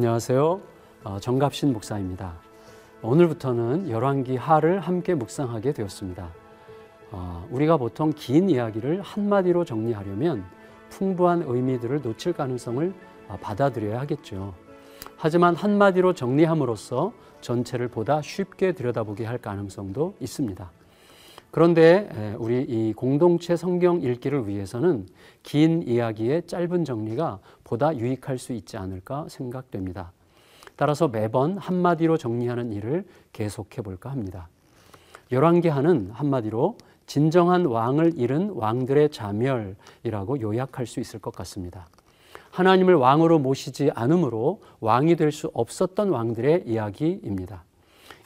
안녕하세요. 어, 정갑신 목사입니다. 오늘부터는 열왕기 하를 함께 묵상하게 되었습니다. 어, 우리가 보통 긴 이야기를 한마디로 정리하려면 풍부한 의미들을 놓칠 가능성을 어, 받아들여야 하겠죠. 하지만 한마디로 정리함으로써 전체를 보다 쉽게 들여다보게 할 가능성도 있습니다. 그런데 우리 이 공동체 성경 읽기를 위해서는 긴 이야기의 짧은 정리가 보다 유익할 수 있지 않을까 생각됩니다. 따라서 매번 한마디로 정리하는 일을 계속해 볼까 합니다. 열왕기하는 한마디로 진정한 왕을 잃은 왕들의 자멸이라고 요약할 수 있을 것 같습니다. 하나님을 왕으로 모시지 않으므로 왕이 될 수 없었던 왕들의 이야기입니다.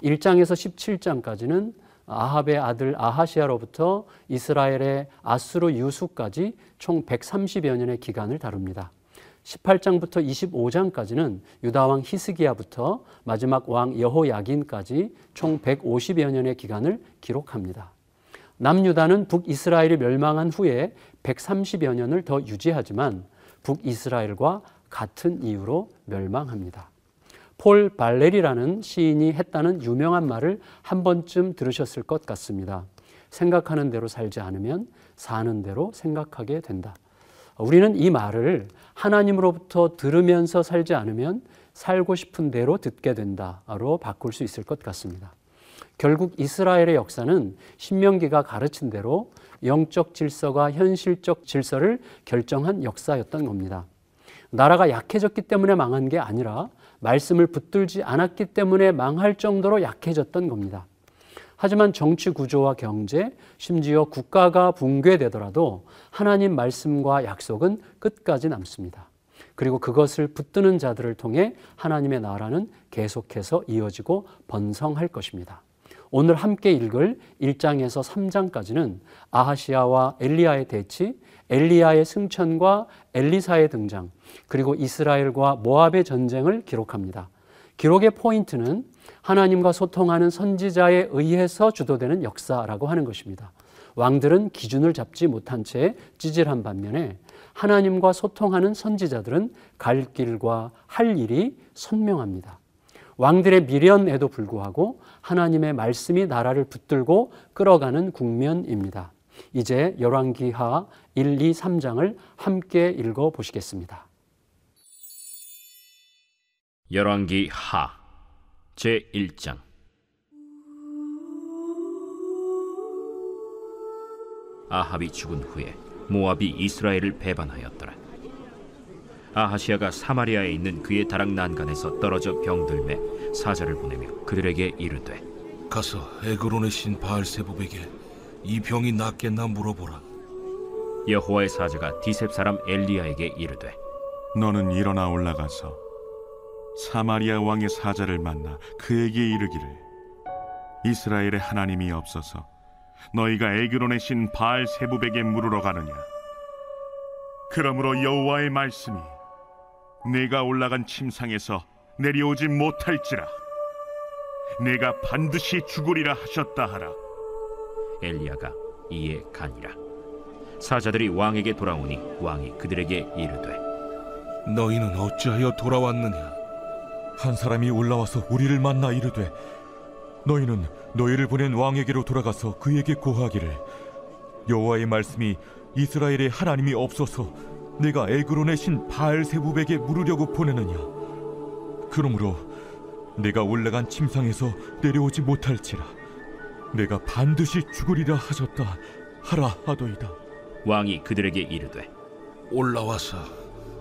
1장에서 17장까지는 아합의 아들 아하시아로부터 이스라엘의 아수르 유수까지 총 130여 년의 기간을 다룹니다. 18장부터 25장까지는 유다 왕 히스기야부터 마지막 왕 여호야긴까지 총 150여 년의 기간을 기록합니다. 남유다는 북이스라엘이 멸망한 후에 130여 년을 더 유지하지만 북이스라엘과 같은 이유로 멸망합니다. 폴 발레리라는 시인이 했다는 유명한 말을 한 번쯤 들으셨을 것 같습니다. 생각하는 대로 살지 않으면 사는 대로 생각하게 된다. 우리는 이 말을 하나님으로부터 들으면서 살지 않으면 살고 싶은 대로 듣게 된다로 바꿀 수 있을 것 같습니다. 결국 이스라엘의 역사는 신명기가 가르친 대로 영적 질서가 현실적 질서를 결정한 역사였던 겁니다. 나라가 약해졌기 때문에 망한 게 아니라 말씀을 붙들지 않았기 때문에 망할 정도로 약해졌던 겁니다. 하지만 정치 구조와 경제, 심지어 국가가 붕괴되더라도 하나님 말씀과 약속은 끝까지 남습니다. 그리고 그것을 붙드는 자들을 통해 하나님의 나라는 계속해서 이어지고 번성할 것입니다. 오늘 함께 읽을 1장에서 3장까지는 아하시아와 엘리야의 대치, 엘리야의 승천과 엘리사의 등장, 그리고 이스라엘과 모압의 전쟁을 기록합니다. 기록의 포인트는 하나님과 소통하는 선지자에 의해서 주도되는 역사라고 하는 것입니다. 왕들은 기준을 잡지 못한 채 찌질한 반면에 하나님과 소통하는 선지자들은 갈 길과 할 일이 선명합니다. 왕들의 미련에도 불구하고 하나님의 말씀이 나라를 붙들고 끌어가는 국면입니다. 이제 열왕기하 1, 2, 3장을 함께 읽어 보시겠습니다. 열왕기 하 제1장. 아합이 죽은 후에 모압이 이스라엘을 배반하였더라. 아하시아가 사마리아에 있는 그의 다락 난간에서 떨어져 병들매 사자를 보내며 그들에게 이르되 가서 에그론의 신 바알세복에게 이 병이 낫겠나 물어보라 여호와의 사자가 디셉 사람 엘리야에게 이르되 너는 일어나 올라가서 사마리아 왕의 사자를 만나 그에게 이르기를. 이스라엘의 하나님이 없어서 너희가 에그론의 신 바알 세부백에 물으러 가느냐? 그러므로 여호와의 말씀이 내가 올라간 침상에서 내려오지 못할지라. 내가 반드시 죽으리라 하셨다 하라. 엘리야가 이에 가니라 사자들이 왕에게 돌아오니 왕이 그들에게 이르되 너희는 어찌하여 돌아왔느냐? 한 사람이 올라와서 우리를 만나 이르되 너희는 너희를 보낸 왕에게로 돌아가서 그에게 고하기를. 여호와의 말씀이 이스라엘의 하나님이 없어서 내가 에그론의 신 바알세부백에 물으려고 보내느냐? 그러므로 내가 올라간 침상에서 내려오지 못할지라. 내가 반드시 죽으리라 하셨다 하라 하더이다 왕이 그들에게 이르되 올라와서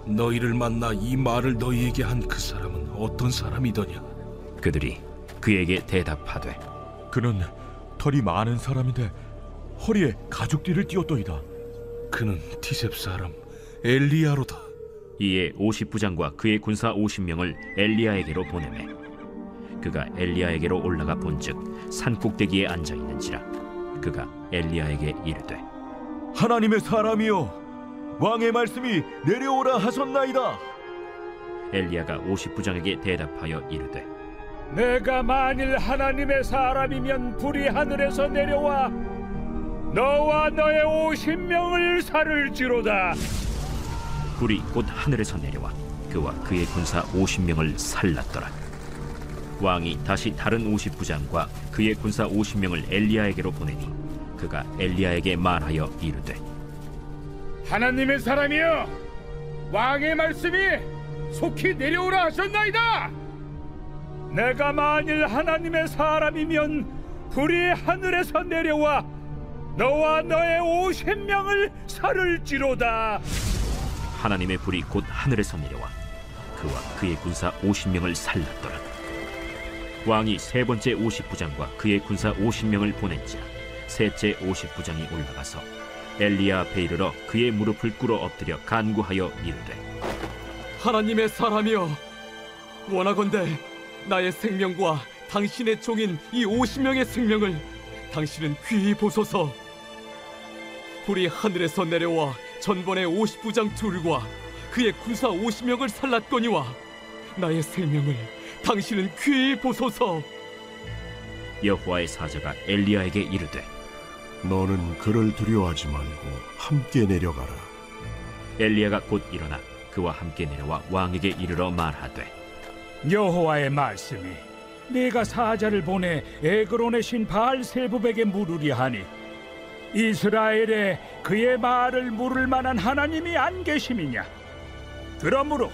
너희를 만나 이 말을 너희에게 한 그 사람은 어떤 사람이더냐? 그들이 그에게 대답하되 그는 털이 많은 사람인데 허리에 가죽띠를 띄었더이다. 그는 티셉 사람 엘리야로다. 이에 50부장과 그의 군사 50명을 엘리야에게로 보내매 그가 엘리야에게로 올라가 본즉 산 꼭대기에 앉아 있는지라 그가 엘리야에게 이르되 하나님의 사람이여 왕의 말씀이 내려오라 하셨나이다 엘리야가 50부장에게 대답하여 이르되 내가 만일 하나님의 사람이면 불이 하늘에서 내려와 너와 너의 오십 명을 살을지로다. 불이 곧 하늘에서 내려와 그와 그의 군사 50명을 살랐더라. 왕이 다시 다른 50부장과 그의 군사 50명을 엘리야에게로 보내니 그가 엘리야에게 말하여 이르되 하나님의 사람이여 왕의 말씀이 속히 내려오라 하셨나이다! 내가 만일 하나님의 사람이면 불이 하늘에서 내려와 너와 너의 오십 명을 살을지로다. 하나님의 불이 곧 하늘에서 내려와 그와 그의 군사 50명을 살랐더라. 왕이 세 번째 50부장과 그의 군사 50명을 보낸지라 셋째 50부장이 올라가서 엘리야 앞에 이르러 그의 무릎을 꿇어 엎드려 간구하여 이르되 하나님의 사람이여 원하건대 나의 생명과 당신의 종인 이 50명의 생명을 당신은 귀히 보소서. 불이 하늘에서 내려와 전번의 50부장 둘과 그의 군사 50명을 살랐거니와 나의 생명을 당신은 귀히 보소서. 여호와의 사자가 엘리야에게 이르되 너는 그를 두려워하지 말고 함께 내려가라. 엘리야가 곧 일어나 그와 함께 내려와 왕에게 이르러 말하되 여호와의 말씀이 내가 사자를 보내 에그론의 신 바알세부백에 물으려 하니 이스라엘에 그의 말을 물을 만한 하나님이 안 계심이냐 그러므로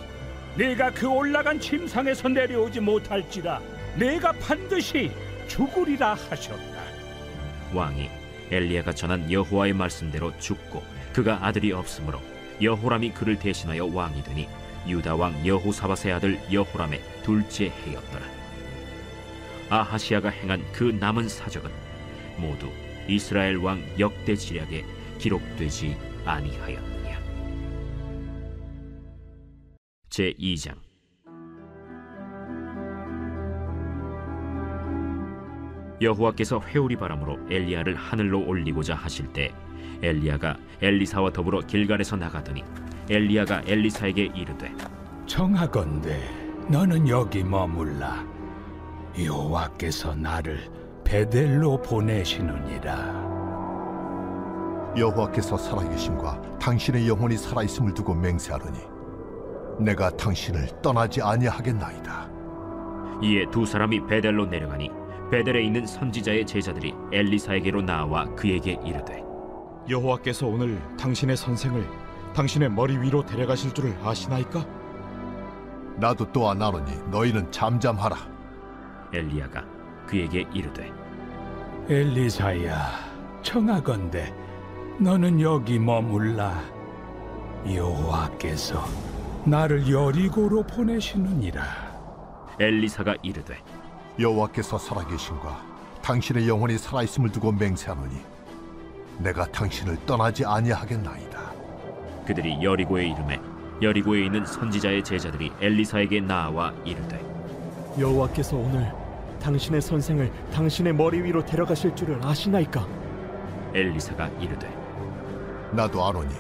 내가 그 올라간 침상에서 내려오지 못할지라 내가 반드시 죽으리라 하셨다 왕이 엘리야가 전한 여호와의 말씀대로 죽고 그가 아들이 없으므로 여호람이 그를 대신하여 왕이 되니 유다 왕 여호사밧의 아들 여호람의 둘째 해였더라. 아하시아가 행한 그 남은 사적은 모두 이스라엘 왕 역대 지략에 기록되지 아니하였느냐. 제 2장 여호와께서 회오리 바람으로 엘리야를 하늘로 올리고자 하실 때 엘리야가 엘리사와 더불어 길갈에서 나가더니 엘리야가 엘리사에게 이르되 청하건대 너는 여기 머물라 여호와께서 나를 베델로 보내시느니라 여호와께서 살아계심과 당신의 영혼이 살아있음을 두고 맹세하노니 내가 당신을 떠나지 아니하겠나이다. 이에 두 사람이 베델로 내려가니 베델에 있는 선지자의 제자들이 엘리사에게로 나와 그에게 이르되 여호와께서 오늘 당신의 선생을 당신의 머리 위로 데려가실 줄을 아시나이까? 나도 또한 아노니 너희는 잠잠하라. 엘리야가 그에게 이르되 엘리사야 청하건대 너는 여기 머물라 여호와께서 나를 여리고로 보내시느니라 엘리사가 이르되 여호와께서 살아계심과 당신의 영혼이 살아있음을 두고 맹세하노니 내가 당신을 떠나지 아니하겠나이다. 그들이 여리고에 이름에 여리고에 있는 선지자의 제자들이 엘리사에게 나와 이르되 여호와께서 오늘 당신의 선생을 당신의 머리 위로 데려가실 줄을 아시나이까? 엘리사가 이르되 나도 아노니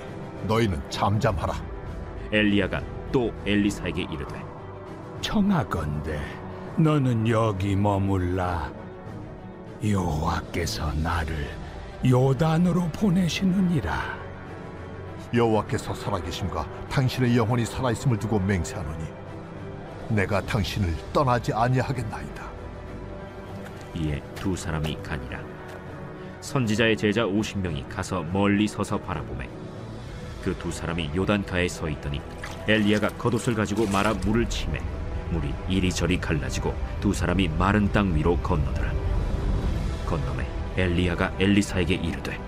너희는 잠잠하라. 엘리야가 또 엘리사에게 이르되 청하건대 너는 여기 머물라. 여호와께서 나를 요단으로 보내시느니라. 여호와께서 살아계심과 당신의 영혼이 살아있음을 두고 맹세하노니 내가 당신을 떠나지 아니하겠나이다. 이에 두 사람이 가니라. 선지자의 제자 50명이 가서 멀리 서서 바라보매 그 두 사람이 요단가에 서 있더니 엘리야가 겉옷을 가지고 말아 물을 치매 물이 이리저리 갈라지고 두 사람이 마른 땅 위로 건너더라 건너매 엘리야가 엘리사에게 이르되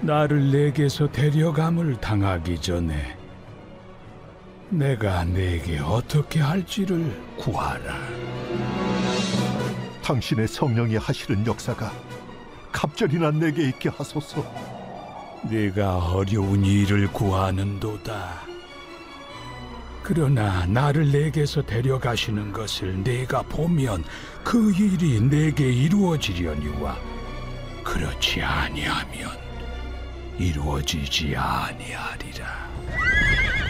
나를 내게서 데려감을 당하기 전에 내가 내게 어떻게 할지를 구하라 당신의 성령이 하시는 역사가 갑절이나 내게 있게 하소서. 네가 어려운 일을 구하는도다. 그러나 나를 내게서 데려가시는 것을 내가 보면 그 일이 내게 이루어지려니와 그렇지 아니하면 이루어지지 아니하리라.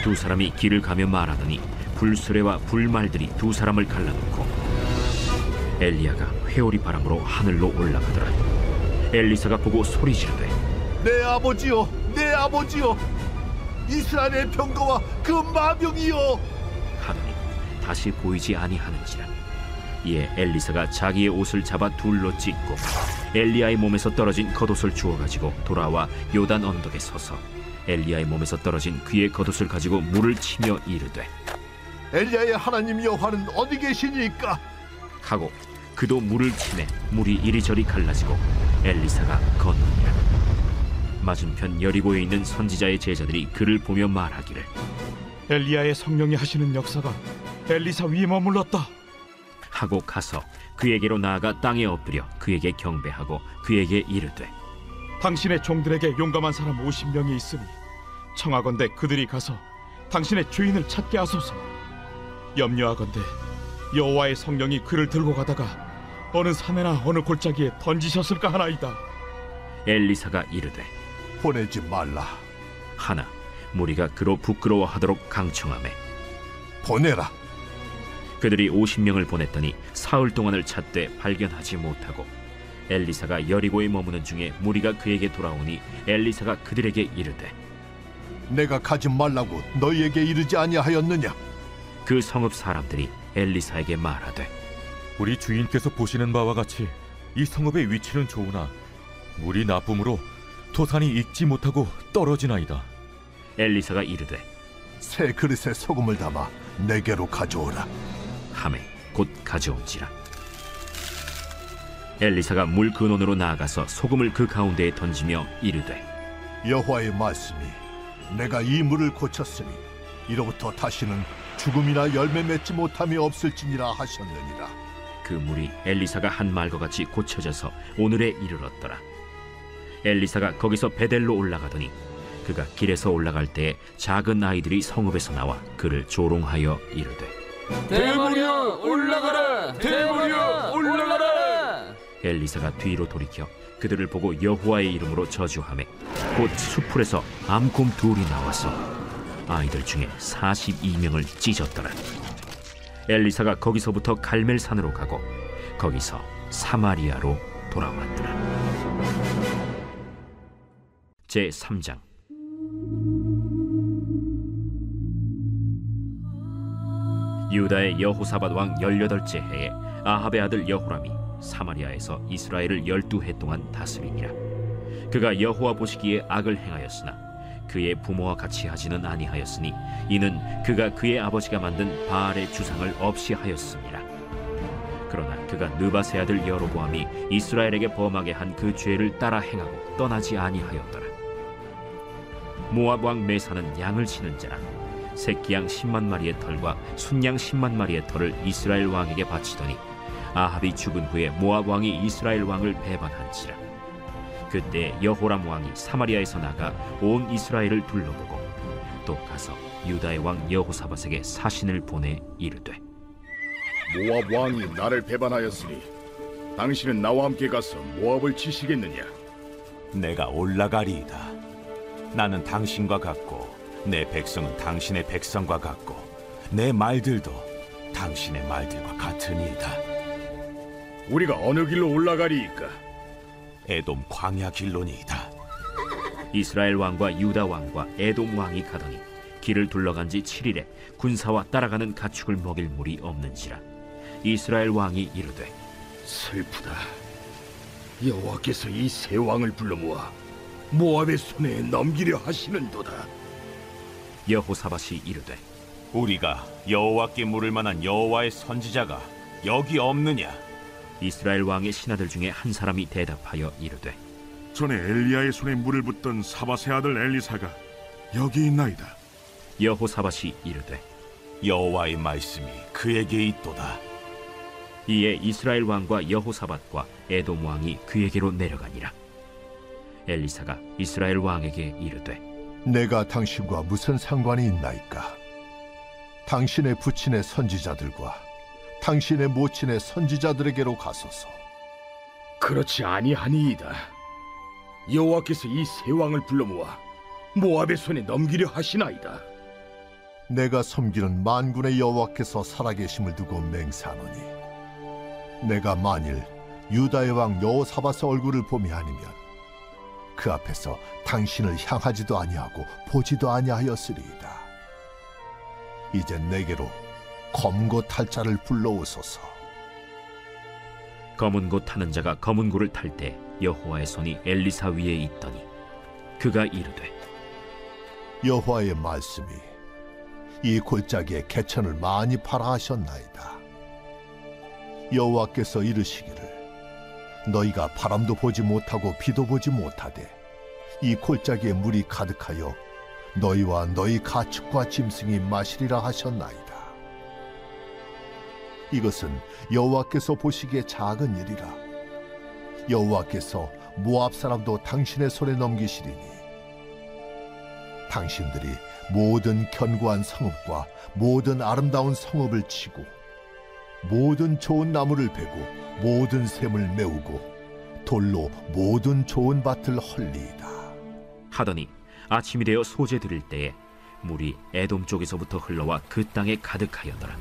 두 사람이 길을 가며 말하더니 불수레와 불말들이 두 사람을 갈라놓고 엘리야가 회오리 바람으로 하늘로 올라가더라 엘리사가 보고 소리 지르되 내 아버지여, 내 아버지여, 이스라엘의 병거와 그 마병이여. 다시 보이지 아니하는지라 이에 엘리사가 자기의 옷을 잡아 둘로 찢고 엘리야의 몸에서 떨어진 겉옷을 주워 가지고 돌아와 요단 언덕에 서서 엘리야의 몸에서 떨어진 그의 겉옷을 가지고 물을 치며 이르되 엘리야의 하나님 여호와는 어디 계시니까? 하고 그도 물을 치매 물이 이리저리 갈라지고 엘리사가 건너니라 맞은편 여리고에 있는 선지자의 제자들이 그를 보며 말하기를 엘리야의 성령이 하시는 역사가 엘리사 위에 머물렀다. 하고 가서 그에게로 나아가 땅에 엎드려 그에게 경배하고 그에게 이르되 당신의 종들에게 용감한 사람 50명이 있으니 청하건대 그들이 가서 당신의 주인을 찾게 하소서. 염려하건대 여호와의 성령이 그를 들고 가다가 어느 산에나 어느 골짜기에 던지셨을까 하나이다. 엘리사가 이르되 보내지 말라. 하나 무리가 그로 부끄러워하도록 강청하매 보내라. 그들이 50명을 보냈더니 사흘 동안을 찾되 발견하지 못하고 엘리사가 여리고에 머무는 중에 무리가 그에게 돌아오니 엘리사가 그들에게 이르되 내가 가지 말라고 너희에게 이르지 아니하였느냐? 그 성읍 사람들이 엘리사에게 말하되 우리 주인께서 보시는 바와 같이 이 성읍의 위치는 좋으나 물이 나쁨으로 토산이 익지 못하고 떨어지나이다. 엘리사가 이르되 새 그릇에 소금을 담아 내게로 가져오라. 함에 곧 가져온지라 엘리사가 물 근원으로 나아가서 소금을 그 가운데에 던지며 이르되 여호와의 말씀이 내가 이 물을 고쳤으니 이로부터 다시는 죽음이나 열매 맺지 못함이 없을지니라 하셨느니라. 그 물이 엘리사가 한 말과 같이 고쳐져서 오늘에 이르렀더라. 엘리사가 거기서 베델로 올라가더니 그가 길에서 올라갈 때에 작은 아이들이 성읍에서 나와 그를 조롱하여 이르되 대머리여 올라가라 대머리여 올라가라 엘리사가 뒤로 돌이켜 그들을 보고 여호와의 이름으로 저주하매 곧 수풀에서 암곰 둘이 나와서 아이들 중에 42명을 찢었더라. 엘리사가 거기서부터 갈멜산으로 가고 거기서 사마리아로 돌아왔더라. 제 3장. 유다의 여호사밧 왕 18째 해에 아합의 아들 여호람이 사마리아에서 이스라엘을 12해 동안 다스리니라. 그가 여호와 보시기에 악을 행하였으나 그의 부모와 같이 하지는 아니하였으니 이는 그가 그의 아버지가 만든 바알의 주상을 없이 하였습니다. 그러나 그가 느바세 아들 여로보암이 이스라엘에게 범하게 한 그 죄를 따라 행하고 떠나지 아니하였더라 모압 왕 메사는 양을 치는 자라 새끼 양 10만 마리의 털과 순양 10만 마리의 털을 이스라엘 왕에게 바치더니 아합이 죽은 후에 모압 왕이 이스라엘 왕을 배반한지라 그때 여호람 왕이 사마리아에서 나가 온 이스라엘을 둘러보고 또 가서 유다의 왕 여호사밧에게 사신을 보내 이르되 모압 왕이 나를 배반하였으니 당신은 나와 함께 가서 모압을 치시겠느냐? 내가 올라가리이다. 나는 당신과 같고 내 백성은 당신의 백성과 같고 내 말들도 당신의 말들과 같으니이다. 우리가 어느 길로 올라가리이까? 에돔 광야 길로니이다. 이스라엘 왕과 유다 왕과 에돔 왕이 가더니 길을 둘러간 지 7일에 군사와 따라가는 가축을 먹일 물이 없는지라 이스라엘 왕이 이르되 슬프다. 여호와께서 이 세 왕을 불러 모아 모압의 손에 넘기려 하시는도다. 여호사밧이 이르되 우리가 여호와께 물을 만한 여호와의 선지자가 여기 없느냐? 이스라엘 왕의 신하들 중에 한 사람이 대답하여 이르되 전에 엘리야의 손에 물을 붓던 사바세 아들 엘리사가 여기 있나이다. 여호사밧이 이르되 여호와의 말씀이 그에게 있도다. 이에 이스라엘 왕과 여호사밧과 에돔 왕이 그에게로 내려가니라 엘리사가 이스라엘 왕에게 이르되 내가 당신과 무슨 상관이 있나이까? 당신의 부친의 선지자들과 당신의 모친의 선지자들에게로 가소서. 그렇지 아니하니이다. 여호와께서 이 세 왕을 불러 모아 모압의 손에 넘기려 하시나이다. 내가 섬기는 만군의 여호와께서 살아계심을 두고 맹세하노니 내가 만일 유다의 왕 여호사밧의 얼굴을 봄이 아니면 그 앞에서 당신을 향하지도 아니하고 보지도 아니하였으리이다. 이제 내게로 검고 탈 자를 불러오소서. 검은 고 타는 자가 검은 고를 탈 때 여호와의 손이 엘리사 위에 있더니 그가 이르되 여호와의 말씀이 이 골짜기에 개천을 많이 팔아 하셨나이다. 여호와께서 이르시기를 너희가 바람도 보지 못하고 비도 보지 못하되 이 골짜기에 물이 가득하여 너희와 너희 가축과 짐승이 마시리라 하셨나이다. 이것은 여호와께서 보시기에 작은 일이라. 여호와께서 모압 사람도 당신의 손에 넘기시리니 당신들이 모든 견고한 성읍과 모든 아름다운 성읍을 치고 모든 좋은 나무를 베고 모든 샘을 메우고 돌로 모든 좋은 밭을 헐리이다. 하더니 아침이 되어 소재 드릴 때에 물이 에돔 쪽에서부터 흘러와 그 땅에 가득하였더라.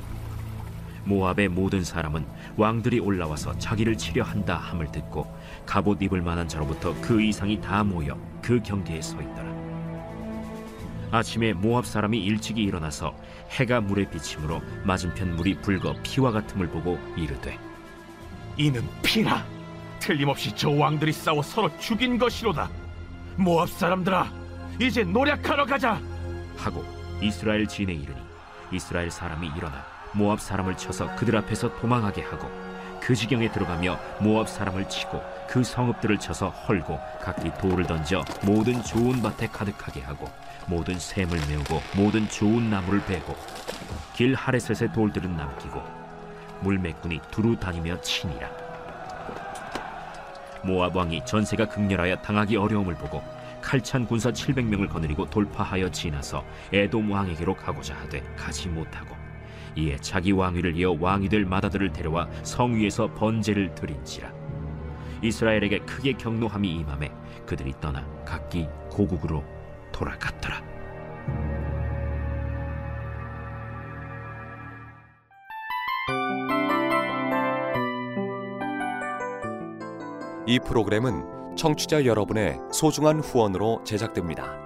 모압의 모든 사람은 왕들이 올라와서 자기를 치려 한다 함을 듣고 갑옷 입을 만한 자로부터 그 이상이 다 모여 그 경계에 서 있더라. 아침에 모압 사람이 일찍이 일어나서 해가 물에 비침으로 맞은편 물이 붉어 피와 같음을 보고 이르되 이는 피라 틀림없이 저 왕들이 싸워 서로 죽인 것이로다. 모압 사람들아 이제 노력하러 가자. 하고 이스라엘 진에 이르니 이스라엘 사람이 일어나 모압 사람을 쳐서 그들 앞에서 도망하게 하고 그 지경에 들어가며 모압 사람을 치고 그 성읍들을 쳐서 헐고 각기 돌을 던져 모든 좋은 밭에 가득하게 하고 모든 샘을 메우고 모든 좋은 나무를 베고 길 하레셋의 돌들은 남기고 물매꾼이 두루 다니며 치니라. 모압 왕이 전세가 극렬하여 당하기 어려움을 보고 칼찬 군사 700명을 거느리고 돌파하여 지나서 에돔 왕에게로 가고자 하되 가지 못하고 이에 자기 왕위를 이어 왕이 될 마다들을 데려와 성 위에서 번제를 드린지라. 이스라엘에게 크게 경노함이 임함에 그들이 떠나 각기 고국으로 돌아갔더라 이 프로그램은 청취자 여러분의 소중한 후원으로 제작됩니다.